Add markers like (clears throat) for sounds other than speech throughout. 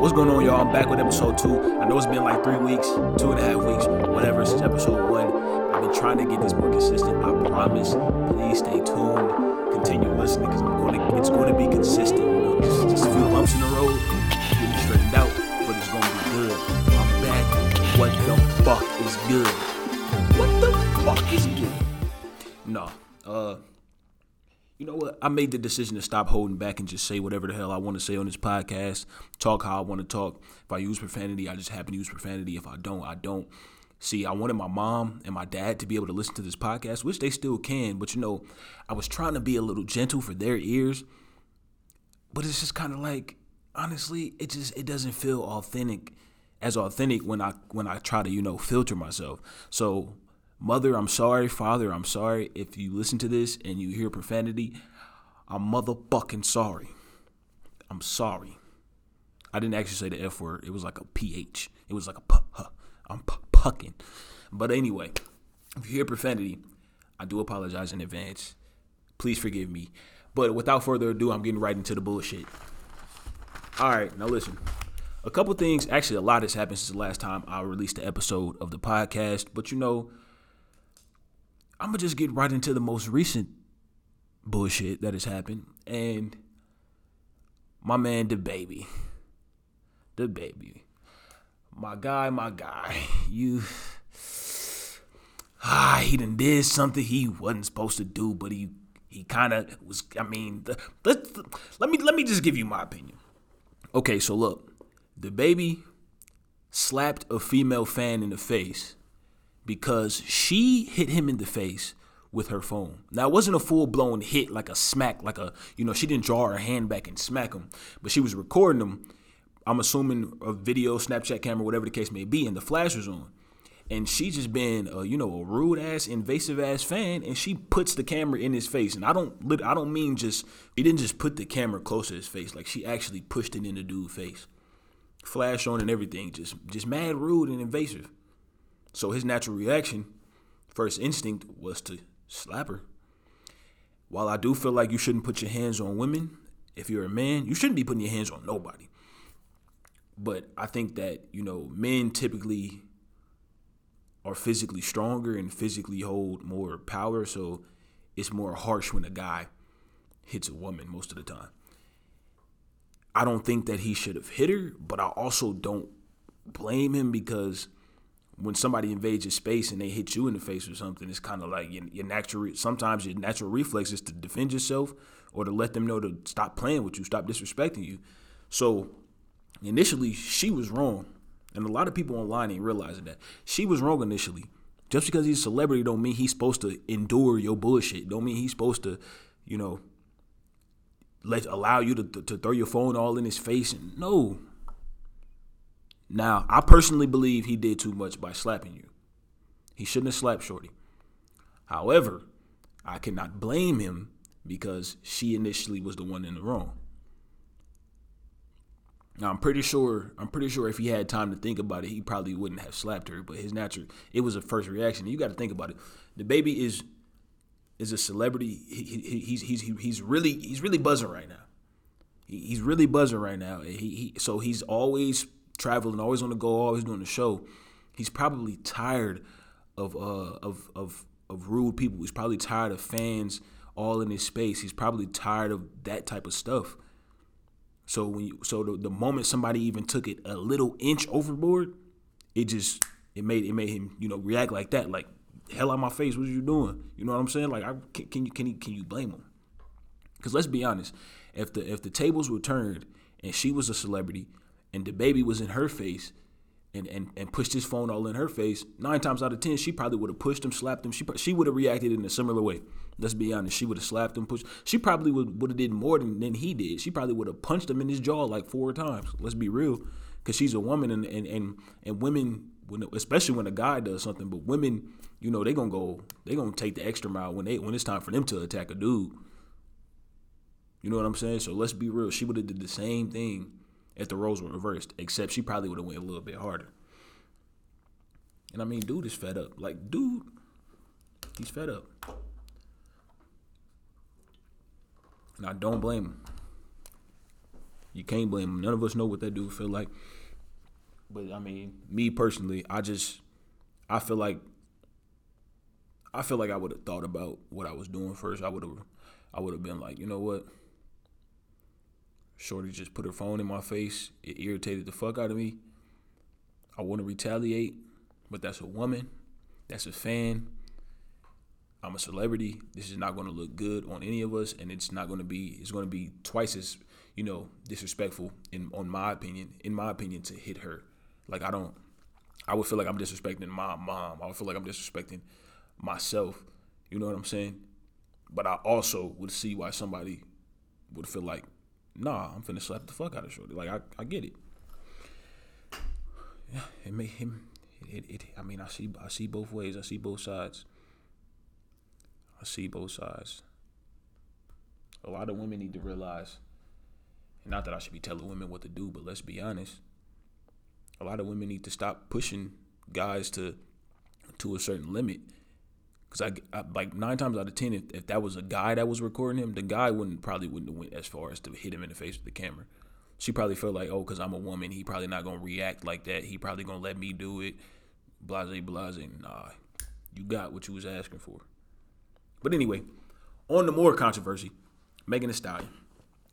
What's going on, y'all? I'm back with episode two. I know it's been like three weeks, two and a half weeks, whatever, since episode one. I've been trying to get this more consistent. I promise. Please stay tuned. Continue listening because I'm going to. It's going to be consistent. You know, just, just a few bumps in the road, getting straightened out, but it's going to be good. I'm back. What the fuck is good? What the fuck is good? No. Uh. You know what? I made the decision to stop holding back and just say whatever the hell I want to say on this podcast. Talk how I want to talk. If I use profanity, I just happen to use profanity. If I don't, I don't. See, I wanted my mom and my dad to be able to listen to this podcast, which they still can. But you know, I was trying to be a little gentle for their ears. But it's just kind of like, honestly, it just it doesn't feel authentic, as authentic when I when I try to you know filter myself. So Mother, I'm sorry. Father, I'm sorry. If you listen to this and you hear profanity, I'm motherfucking sorry. I'm sorry. I didn't actually say the F word. It was like a PH. It was like a puh. Huh. I'm pucking. But anyway, if you hear profanity, I do apologize in advance. Please forgive me. But without further ado, I'm getting right into the bullshit. All right, now listen. A couple things, actually, a lot has happened since the last time I released the episode of the podcast. But you know, I'm gonna just get right into the most recent bullshit that has happened, and my man, Da Baby, Da Baby, my guy, my guy, you. Ah, he done did something he wasn't supposed to do, but he he kind of was. I mean, the, the, let me let me just give you my opinion. Okay, so look, Da Baby slapped a female fan in the face because she hit him in the face with her phone. Now it wasn't a full blown hit like a smack, like a you know she didn't draw her hand back and smack him, but she was recording him. I'm assuming a video, Snapchat camera, whatever the case may be, and the flash was on. And she just been a you know a rude ass, invasive ass fan, and she puts the camera in his face. And I don't I don't mean just she didn't just put the camera close to his face, like she actually pushed it in the dude's face, flash on and everything, just just mad rude and invasive. So his natural reaction, first instinct, was to slap her. While I do feel like you shouldn't put your hands on women, if you're a man, you shouldn't be putting your hands on nobody. But I think that, you know, men typically are physically stronger and physically hold more power, so it's more harsh when a guy hits a woman most of the time. I don't think that he should have hit her, but I also don't blame him because when somebody invades your space and they hit you in the face or something, it's kind of like your, your natural. Sometimes your natural reflex is to defend yourself or to let them know to stop playing with you, stop disrespecting you. So initially, she was wrong, and a lot of people online ain't realizing that she was wrong initially. Just because he's a celebrity don't mean he's supposed to endure your bullshit. Don't mean he's supposed to, you know, let allow you to, to, to throw your phone all in his face. And No, now, I personally believe he did too much by slapping you. He shouldn't have slapped Shorty. However, I cannot blame him because she initially was the one in the wrong. Now I'm pretty sure I'm pretty sure if he had time to think about it, he probably wouldn't have slapped her. But his natural it was a first reaction. You got to think about it. Da Baby is is a celebrity. He, he, he's he's he's really he's really buzzing right now. He, he's really buzzing right now. He, he so he's always traveling, always on the go, always doing the show. He's probably tired of uh of of of rude people. He's probably tired of fans all in his space. He's probably tired of that type of stuff. So when you, so the, the moment somebody even took it a little inch overboard, it just it made it made him you know react like that, like hell out my face. What are you doing? You know what I'm saying? Like I can, can you can you can you blame him? Because let's be honest, if the if the tables were turned and she was a celebrity and Da Baby was in her face and, and, and pushed his phone all in her face, nine times out of ten, she probably would have pushed him, slapped him. She she would have reacted in a similar way. Let's be honest. She would have slapped him, pushed. She probably would would have did more than, than he did. She probably would have punched him in his jaw like four times. Let's be real, because she's a woman and and and, and women, when, especially when a guy does something, but women, you know, they gonna go, they gonna take the extra mile when they when it's time for them to attack a dude. You know what I'm saying? So let's be real. She would have did the same thing if the roles were reversed, except she probably would have went a little bit harder. And I mean, dude is fed up. Like, dude, he's fed up. And I don't blame him. You can't blame him. None of us know what that dude feel like. But I mean, me personally, I just I feel like I feel like I would have thought about what I was doing first. I would have I would have been like, you know what? Shorty just put her phone in my face. It irritated the fuck out of me. I want to retaliate, but that's a woman. That's a fan. I'm a celebrity. This is not going to look good on any of us, and it's not going to be. It's going to be twice as you know disrespectful in on my opinion. In my opinion, to hit her, like I don't. I would feel like I'm disrespecting my mom. I would feel like I'm disrespecting myself. You know what I'm saying? But I also would see why somebody would feel like, nah, I'm finna slap the fuck out of Shorty. Like I, I get it. Yeah, it made him. It, it, I mean, I see, I see both ways. I see both sides. I see both sides. A lot of women need to realize, and not that I should be telling women what to do, but let's be honest. A lot of women need to stop pushing guys to to a certain limit. Cause I, I like nine times out of ten, if, if that was a guy that was recording him, the guy wouldn't probably wouldn't have went as far as to hit him in the face with the camera. She probably felt like, oh, cause I'm a woman, he probably not gonna react like that. He probably gonna let me do it. Blase, blase. Nah, you got what you was asking for. But anyway, on the more controversy, Megan Thee Stallion.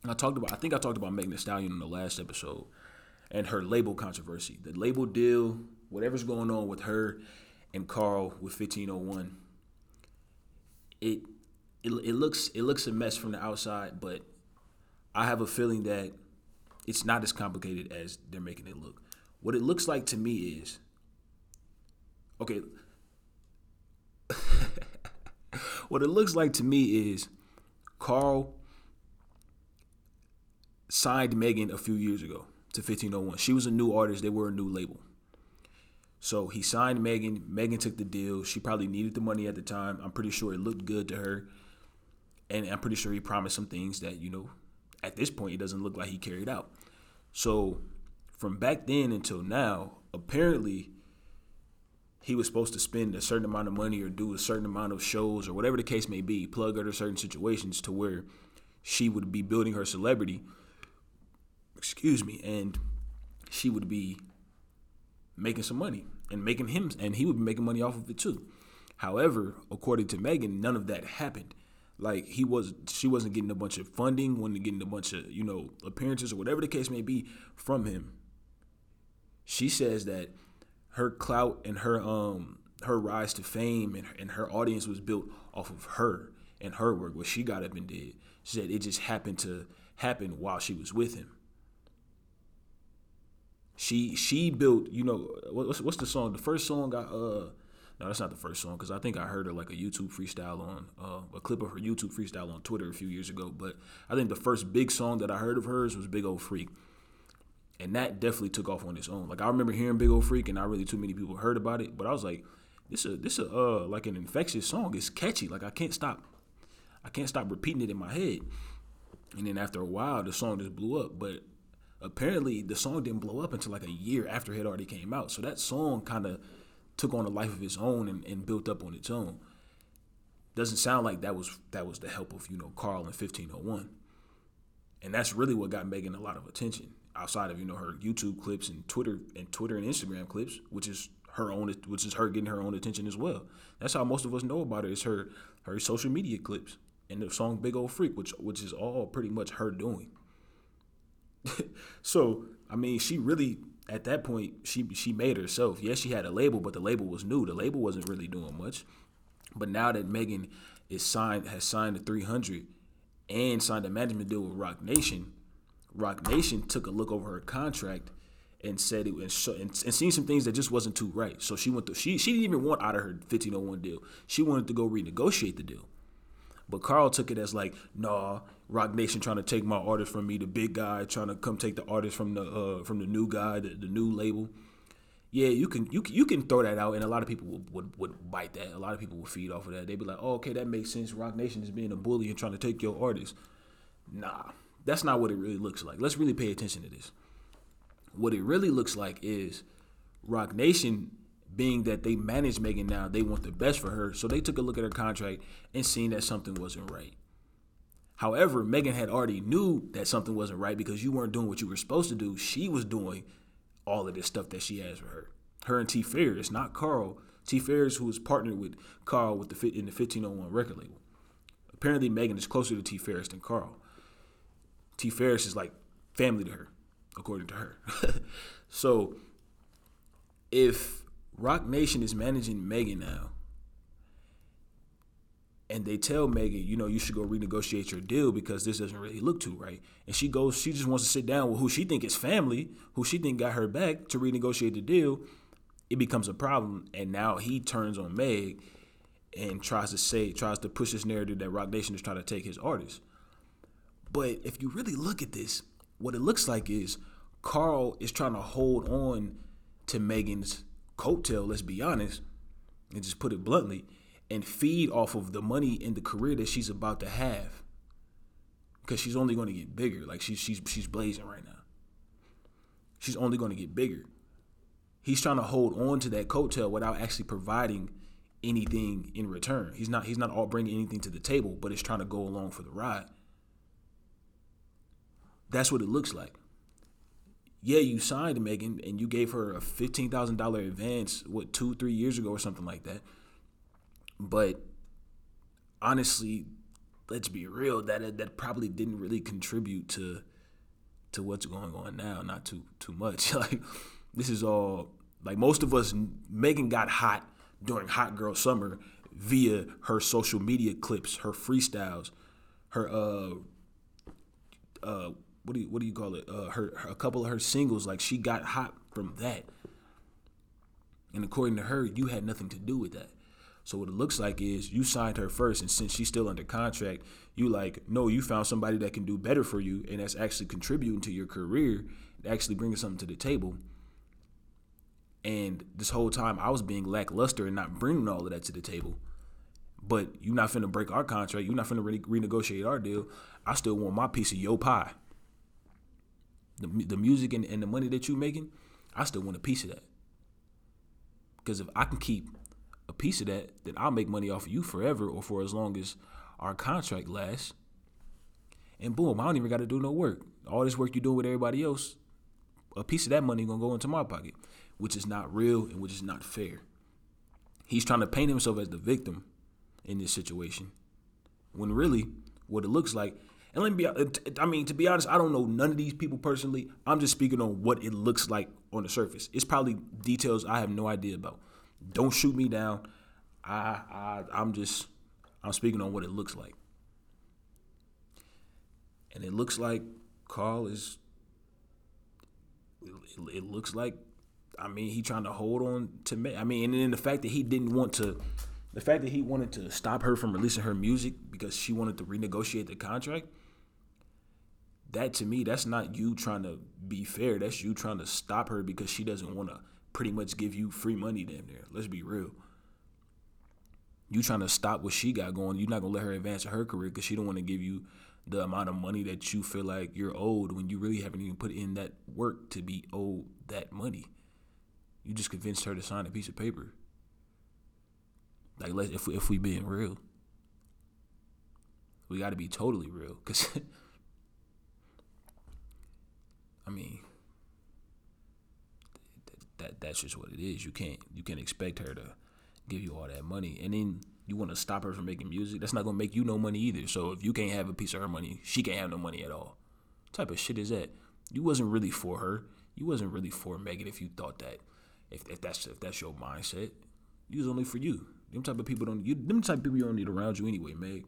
I talked about I think I talked about Megan Thee Stallion in the last episode and her label controversy. The label deal, whatever's going on with her and Carl with 1501. It it, it looks it looks a mess from the outside, but I have a feeling that it's not as complicated as they're making it look. What it looks like to me is okay. (laughs) what it looks like to me is Carl signed Megan a few years ago to 1501. She was a new artist, they were a new label. So he signed Megan. Megan took the deal. She probably needed the money at the time. I'm pretty sure it looked good to her. And I'm pretty sure he promised some things that, you know, at this point, it doesn't look like he carried out. So from back then until now, apparently he was supposed to spend a certain amount of money or do a certain amount of shows or whatever the case may be, plug her to certain situations to where she would be building her celebrity. Excuse me, and she would be making some money and making him and he would be making money off of it too. However, according to Megan, none of that happened. Like he was she wasn't getting a bunch of funding, wasn't getting a bunch of, you know, appearances or whatever the case may be from him. She says that her clout and her um her rise to fame and, and her audience was built off of her and her work, what she got up and did. She said it just happened to happen while she was with him. She she built, you know, what's what's the song? The first song I uh no, that's not the first song because I think I heard her like a YouTube freestyle on uh, a clip of her YouTube freestyle on Twitter a few years ago. But I think the first big song that I heard of hers was Big Ole Freak, and that definitely took off on its own. Like I remember hearing Big Ole Freak, and not really too many people heard about it. But I was like, this a this a uh like an infectious song. It's catchy. Like I can't stop, I can't stop repeating it in my head. And then after a while, the song just blew up. But apparently the song didn't blow up until like a year after it already came out. So that song kind of took on a life of its own and, and, built up on its own. Doesn't sound like that was that was the help of you know Carl in 1501, and that's really what got Megan a lot of attention outside of you know her YouTube clips and Twitter and Twitter and Instagram clips, which is her own, which is her getting her own attention as well. That's how most of us know about her is her her social media clips and the song "Big Ole Freak," which which is all pretty much her doing. (laughs) so I mean, she really at that point she she made herself. Yes, she had a label, but the label was new. The label wasn't really doing much. But now that Megan is signed has signed a 300 and signed a management deal with Roc Nation, Roc Nation took a look over her contract and said it and, and, and seen some things that just wasn't too right. So she went to she she didn't even want out of her 1501 deal. She wanted to go renegotiate the deal. But Carl took it as like, nah, Roc Nation trying to take my artist from me, the big guy trying to come take the artist from the uh, from the new guy, the, the new label. Yeah, you can you you can throw that out, and a lot of people would, would, would bite that. A lot of people would feed off of that. They'd be like, oh, okay, that makes sense. Roc Nation is being a bully and trying to take your artist. Nah, that's not what it really looks like. Let's really pay attention to this. What it really looks like is Roc Nation being that they manage Megan now, they want the best for her. So they took a look at her contract and seen that something wasn't right. However, Megan had already knew that something wasn't right because you weren't doing what you were supposed to do. She was doing all of this stuff that she has for her. Her and T Farris, not Carl. T Farris, who was partnered with Carl with the in the 1501 record label. Apparently, Megan is closer to T Farris than Carl. T Farris is like family to her, according to her. (laughs) so, if Roc Nation is managing Megan now, and they tell Megan, you know, you should go renegotiate your deal because this doesn't really look too right. And she goes, she just wants to sit down with who she think is family, who she think got her back to renegotiate the deal. It becomes a problem, and now he turns on Meg and tries to say, tries to push this narrative that Roc Nation is trying to take his artists. But if you really look at this, what it looks like is Carl is trying to hold on to Megan's coattail. Let's be honest, and just put it bluntly and feed off of the money and the career that she's about to have. Because she's only going to get bigger. Like she's she's she's blazing right now. She's only going to get bigger. He's trying to hold on to that coattail without actually providing anything in return. He's not he's not all bringing anything to the table, but it's trying to go along for the ride. That's what it looks like. Yeah, you signed Megan and you gave her a fifteen thousand dollar advance, what two, three years ago or something like that. But honestly, let's be real, that that probably didn't really contribute to to what's going on now. Not too too much. (laughs) like this is all like most of us. Megan got hot during Hot Girl Summer via her social media clips, her freestyles, her uh uh what do you what do you call it? Uh, her, her a couple of her singles. Like she got hot from that. And according to her, you had nothing to do with that. So what it looks like is you signed her first, and since she's still under contract, you like no, you found somebody that can do better for you, and that's actually contributing to your career, actually bringing something to the table. And this whole time, I was being lackluster and not bringing all of that to the table. But you're not finna break our contract. You're not finna re- renegotiate our deal. I still want my piece of your pie. The, the music and, and the money that you're making, I still want a piece of that. Because if I can keep a piece of that, then I'll make money off of you forever or for as long as our contract lasts. And boom, I don't even got to do no work. All this work you doing with everybody else, a piece of that money gonna go into my pocket, which is not real and which is not fair. He's trying to paint himself as the victim in this situation, when really what it looks like. And let me be, uh, I mean, to be honest, I don't know none of these people personally. I'm just speaking on what it looks like on the surface. It's probably details I have no idea about. Don't shoot me down. I, I I'm just I'm speaking on what it looks like. And it looks like Carl is it, it looks like I mean he trying to hold on to me. I mean and then the fact that he didn't want to the fact that he wanted to stop her from releasing her music because she wanted to renegotiate the contract that to me that's not you trying to be fair that's you trying to stop her because she doesn't want to pretty much give you free money damn near. Let's be real. You trying to stop what she got going. You're not gonna let her advance her career because she don't want to give you the amount of money that you feel like you're owed when you really haven't even put in that work to be owed that money. You just convinced her to sign a piece of paper. Like, let's, if we, if we being real, we got to be totally real. Cause, (laughs) I mean, that that's just what it is. You can't you can't expect her to give you all that money, and then you want to stop her from making music. That's not gonna make you no money either. So if you can't have a piece of her money, she can't have no money at all. What type of shit is that? You wasn't really for her. You wasn't really for Megan if you thought that. If, if that's if that's your mindset, you was only for you. Them type of people don't you them type of people you don't need around you anyway, Meg.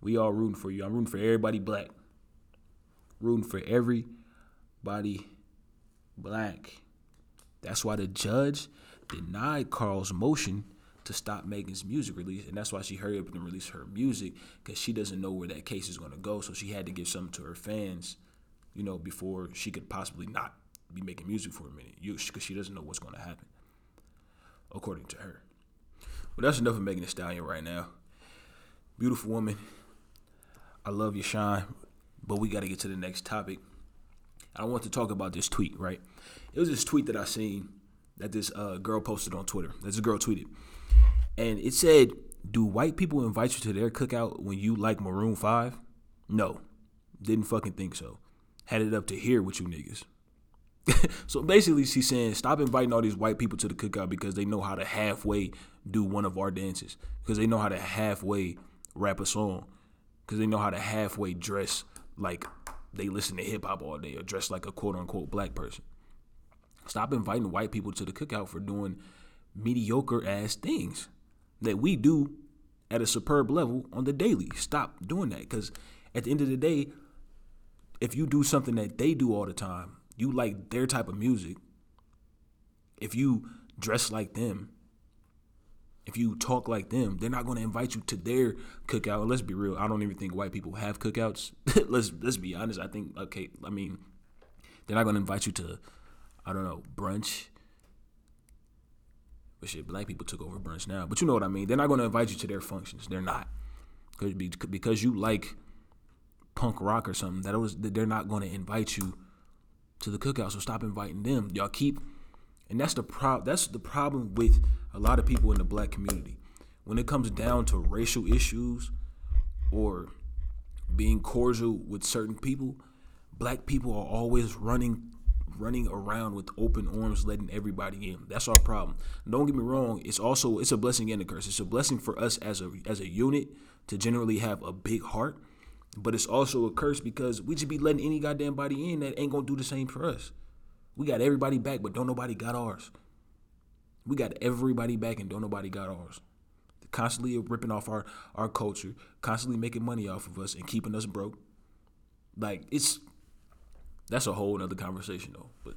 We all rooting for you. I'm rooting for everybody black. Rooting for everybody black. That's why the judge denied Carl's motion to stop Megan's music release, and that's why she hurried up and released her music because she doesn't know where that case is going to go. So she had to give something to her fans, you know, before she could possibly not be making music for a minute, because she doesn't know what's going to happen, according to her. But that's enough of Megan Thee Stallion right now. Beautiful woman. I love you, Shine. But we got to get to the next topic. I want to talk about this tweet, right? It was this tweet that I seen that this uh, girl posted on Twitter. This girl tweeted, and it said, "Do white people invite you to their cookout when you like Maroon 5? No, didn't fucking think so. Had it up to here with you niggas. (laughs) so basically, she's saying stop inviting all these white people to the cookout because they know how to halfway do one of our dances, because they know how to halfway rap a song, because they know how to halfway dress like they listen to hip hop all day or dress like a quote unquote black person. Stop inviting white people to the cookout for doing mediocre ass things that we do at a superb level on the daily. Stop doing that because at the end of the day, if you do something that they do all the time, you like their type of music, if you dress like them, if you talk like them, they're not going to invite you to their cookout. Let's be real, I don't even think white people have cookouts. (laughs) let's let's be honest. I think okay, I mean, they're not going to invite you to, I don't know, brunch. But shit, black people took over brunch now. But you know what I mean. They're not going to invite you to their functions. They're not, because you like punk rock or something. That was they're not going to invite you to the cookout. So stop inviting them. Y'all keep, and that's the pro. That's the problem with a lot of people in the black community. When it comes down to racial issues or being cordial with certain people, black people are always running running around with open arms letting everybody in that's our problem don't get me wrong it's also it's a blessing and a curse it's a blessing for us as a as a unit to generally have a big heart but it's also a curse because we just be letting any goddamn body in that ain't gonna do the same for us. We got everybody back, but don't nobody got ours. We got everybody back and don't nobody got ours. Constantly ripping off our, our culture, constantly making money off of us and keeping us broke. Like it's that's a whole other conversation though. But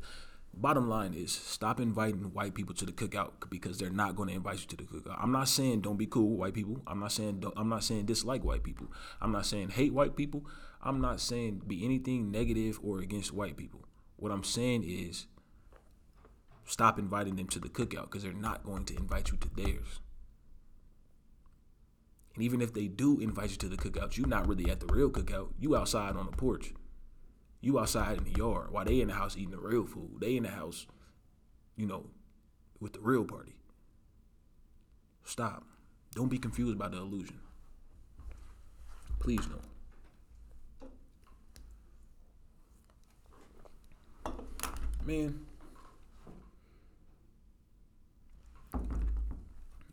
Bottom line is stop inviting white people to the cookout because they're not going to invite you to the cookout. I'm not saying don't be cool with white people. I'm not saying I'm not saying dislike white people. I'm not saying hate white people. I'm not saying be anything negative or against white people. What I'm saying is stop inviting them to the cookout because they're not going to invite you to theirs. And even if they do invite you to the cookout, you're not really at the real cookout. You outside on the porch. You outside in the yard while they in the house eating the real food. They in the house, you know, with the real party. Stop. Don't be confused by the illusion. Please no. Man.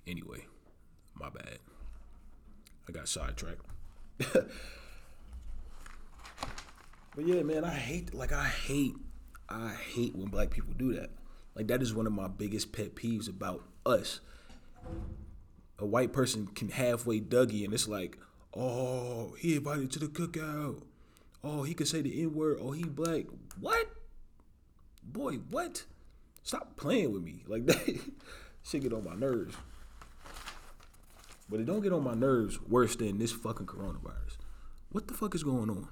Anyway, my bad. I got sidetracked. (laughs) But yeah, man, I hate like I hate I hate when black people do that. Like that is one of my biggest pet peeves about us. A white person can halfway Dougie and it's like, oh, he invited to the cookout. Oh, he could say the N word. Oh, he black. What? Boy, what? Stop playing with me. Like (laughs) that shit get on my nerves. But it don't get on my nerves worse than this fucking coronavirus. What the fuck is going on?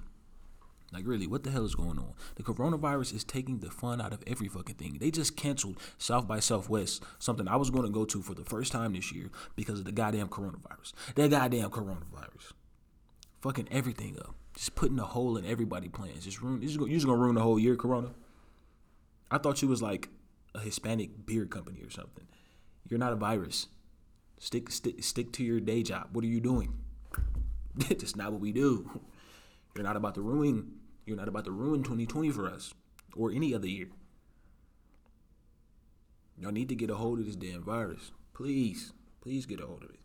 Like, really, what the hell is going on? The coronavirus is taking the fun out of every fucking thing. They just canceled South by Southwest, something I was going to go to for the first time this year because of the goddamn coronavirus. That goddamn coronavirus. Fucking everything up. Just putting a hole in everybody plans. Just ruin. You're just gonna ruin the whole year, Corona. I thought you was like a Hispanic beer company or something. You're not a virus. Stick, stick, stick to your day job. What are you doing? (laughs) That's not what we do. You're not about to ruin. You're not about to ruin 2020 for us or any other year. Y'all need to get a hold of this damn virus. Please, please get a hold of it.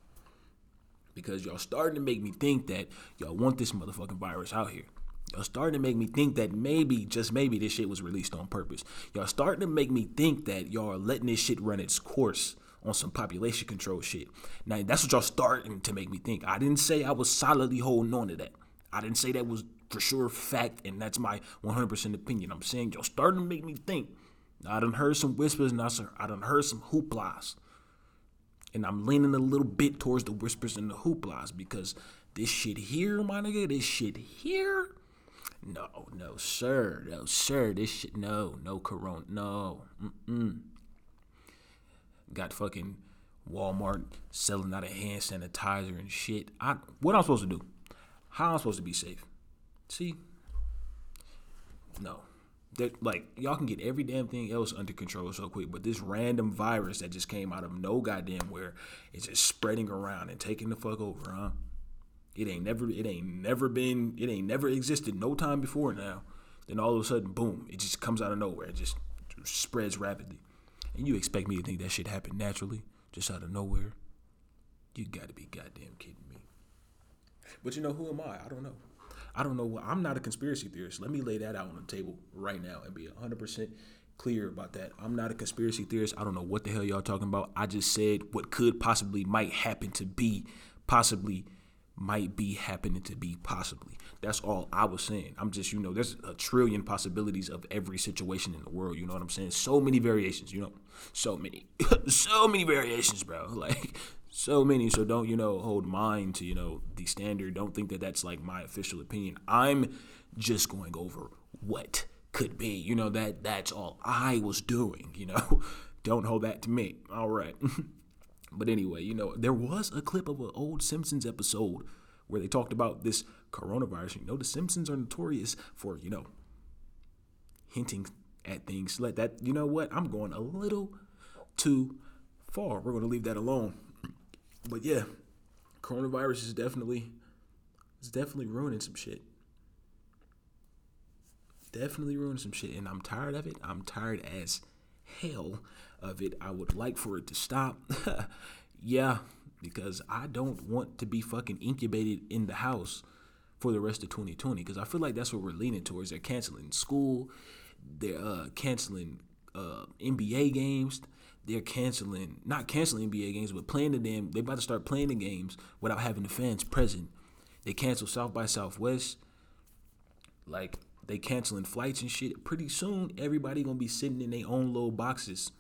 Because y'all starting to make me think that y'all want this motherfucking virus out here. Y'all starting to make me think that maybe, just maybe, this shit was released on purpose. Y'all starting to make me think that y'all are letting this shit run its course on some population control shit. Now, that's what y'all starting to make me think. I didn't say I was solidly holding on to that. I didn't say that was for sure fact, and that's my 100% opinion. I'm saying y'all starting to make me think. I done heard some whispers, and I, I done heard some hooplas. And I'm leaning a little bit towards the whispers and the hooplas because this shit here, my nigga, this shit here, no, no, sir, no, sir, this shit, no, no corona, no, mm-mm. Got fucking Walmart selling out of hand sanitizer and shit. I, what I'm supposed to do? How am I supposed to be safe? See? No. They're, like y'all can get every damn thing else under control so quick, but this random virus that just came out of no goddamn where is just spreading around and taking the fuck over, huh? It ain't never it ain't never been it ain't never existed no time before now. Then all of a sudden, boom, it just comes out of nowhere. It just spreads rapidly. And you expect me to think that shit happened naturally, just out of nowhere? You gotta be goddamn kidding me. But you know, who am I? I don't know. I don't know. What, I'm not a conspiracy theorist. Let me lay that out on the table right now and be 100% clear about that. I'm not a conspiracy theorist. I don't know what the hell y'all talking about. I just said what could possibly might happen to be possibly might be happening to be possibly. That's all I was saying. I'm just, you know, there's a trillion possibilities of every situation in the world. You know what I'm saying? So many variations, you know, so many, (laughs) so many variations, bro. (laughs) Like, so many. So don't, you know, hold mine to, you know, the standard. Don't think that that's like my official opinion. I'm just going over what could be. You know, that that's all I was doing, you know. (laughs) don't hold that to me. All right. But anyway, you know, there was a clip of an old Simpsons episode where they talked about this coronavirus. You know, the Simpsons are notorious for, you know, hinting at things Let that. You know what? I'm going a little too far. We're going to leave that alone. (clears throat) But yeah, coronavirus is definitely it's definitely ruining some shit. Definitely ruining some shit and I'm tired of it. I'm tired as hell of it. I would like for it to stop. (laughs) yeah, because I don't want to be fucking incubated in the house for the rest of 2020 because I feel like that's what we're leaning towards. They're canceling school, they're uh, canceling uh, NBA games, they're canceling not canceling NBA games, but playing the damn. They about to start playing the games without having the fans present. They cancel South by Southwest. Like they canceling flights and shit. Pretty soon, everybody gonna be sitting in their own little boxes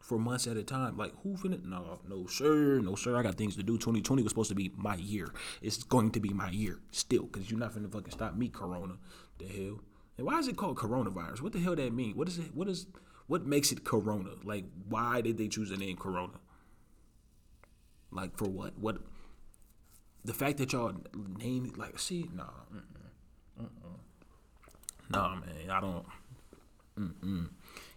for months at a time. Like who finna? No, no sir, no sir. I got things to do. 2020 was supposed to be my year. It's going to be my year still, cause you're not finna fucking stop me, Corona. The hell. And why is it called coronavirus? What the hell that mean? What is it? What is? What makes it Corona? Like, why did they choose the name Corona? Like for what? What? The fact that y'all name like, see, nah, mm-mm. nah, man, I don't. Mm-mm.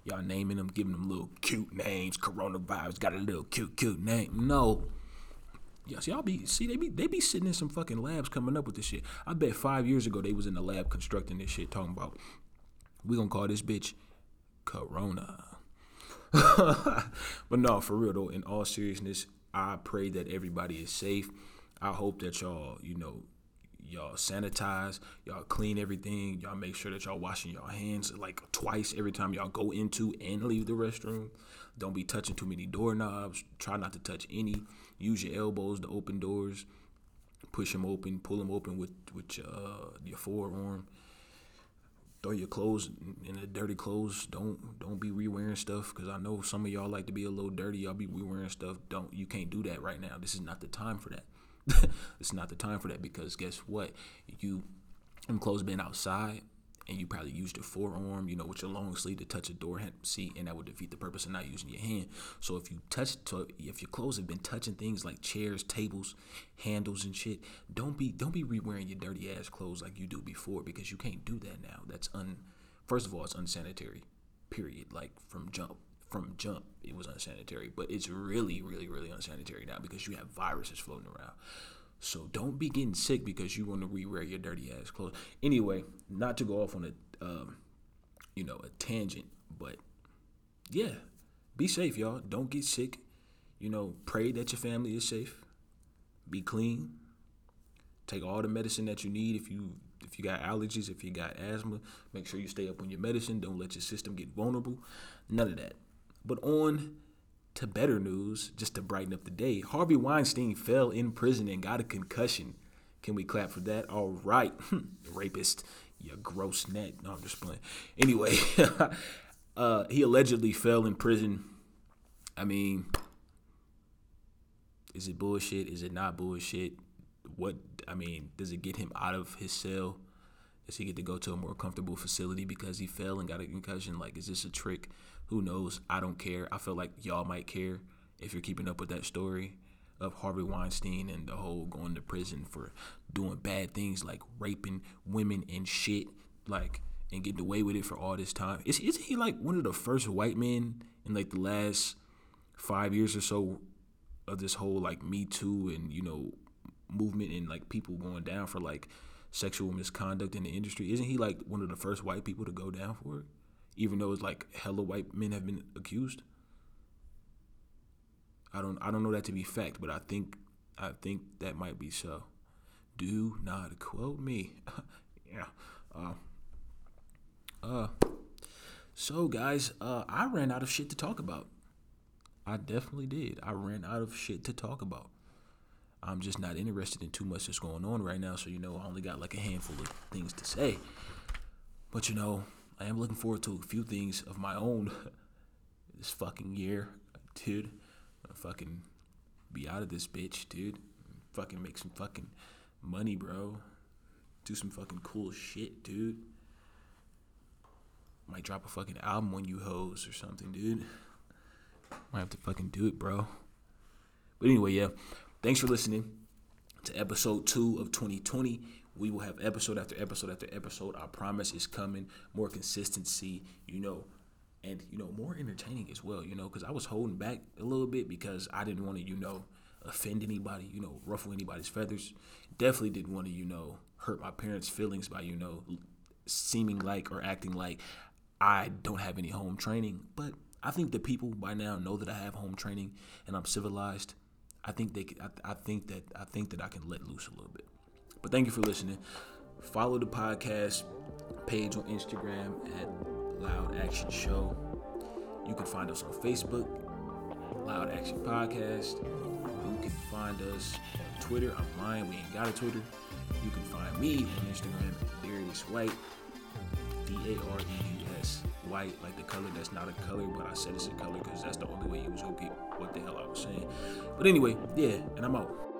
Y'all naming them, giving them little cute names. Coronavirus got a little cute, cute name. No. Yes, y'all be see they be they be sitting in some fucking labs coming up with this shit. I bet five years ago they was in the lab constructing this shit, talking about we gonna call this bitch Corona. (laughs) but no, for real though, in all seriousness, I pray that everybody is safe. I hope that y'all, you know, y'all sanitize, y'all clean everything, y'all make sure that y'all washing y'all hands like twice every time y'all go into and leave the restroom. Don't be touching too many doorknobs. Try not to touch any. Use your elbows to open doors. Push them open, pull them open with with uh, your forearm. Throw your clothes in the dirty clothes. Don't don't be re-wearing stuff because I know some of y'all like to be a little dirty. Y'all be re-wearing stuff. Don't you can't do that right now. This is not the time for that. (laughs) it's not the time for that because guess what? You clothes been outside and you probably used your forearm, you know, with your long sleeve to touch a door seat, and that would defeat the purpose of not using your hand. So if you touch, if your clothes have been touching things like chairs, tables, handles, and shit, don't be don't be re-wearing your dirty ass clothes like you do before because you can't do that now. That's un. First of all, it's unsanitary. Period. Like from jump from jump, it was unsanitary. But it's really, really, really unsanitary now because you have viruses floating around. So don't be getting sick because you want to re-wear your dirty ass clothes. Anyway, not to go off on a, um, you know, a tangent, but yeah, be safe, y'all. Don't get sick. You know, pray that your family is safe. Be clean. Take all the medicine that you need if you if you got allergies, if you got asthma, make sure you stay up on your medicine. Don't let your system get vulnerable. None of that. But on to better news, just to brighten up the day, Harvey Weinstein fell in prison and got a concussion. Can we clap for that? All right. (laughs) Rapist, you gross net. No, I'm just playing. Anyway, (laughs) uh, he allegedly fell in prison. I mean, is it bullshit? Is it not bullshit? What, I mean, does it get him out of his cell? Does he get to go to a more comfortable facility because he fell and got a concussion? Like, is this a trick? Who knows? I don't care. I feel like y'all might care if you're keeping up with that story of Harvey Weinstein and the whole going to prison for doing bad things like raping women and shit, like and getting away with it for all this time. Is isn't he like one of the first white men in like the last five years or so of this whole like Me Too and you know movement and like people going down for like sexual misconduct in the industry. Isn't he like one of the first white people to go down for it? Even though it's like hella white men have been accused. I don't I don't know that to be fact, but I think I think that might be so. Do not quote me. (laughs) yeah. Uh, uh so guys, uh I ran out of shit to talk about. I definitely did. I ran out of shit to talk about. I'm just not interested in too much that's going on right now. So, you know, I only got like a handful of things to say. But, you know, I am looking forward to a few things of my own (laughs) this fucking year, dude. I fucking be out of this bitch, dude. Fucking make some fucking money, bro. Do some fucking cool shit, dude. Might drop a fucking album on you hoes or something, dude. Might have to fucking do it, bro. But anyway, yeah. Thanks for listening to episode two of 2020. We will have episode after episode after episode. I promise is coming. More consistency, you know, and you know, more entertaining as well, you know, because I was holding back a little bit because I didn't want to, you know, offend anybody, you know, ruffle anybody's feathers. Definitely didn't want to, you know, hurt my parents' feelings by, you know, seeming like or acting like I don't have any home training. But I think the people by now know that I have home training and I'm civilized. I think they. I, I think that. I think that I can let loose a little bit. But thank you for listening. Follow the podcast page on Instagram at Loud Action Show. You can find us on Facebook, Loud Action Podcast. You can find us on Twitter. I'm lying, we ain't got a Twitter. You can find me on Instagram, Darius White, D A R E U S white, like the color that's not a color, but I said it's a color because that's the only way you was gonna get what the hell I was saying. But anyway, yeah, and I'm out.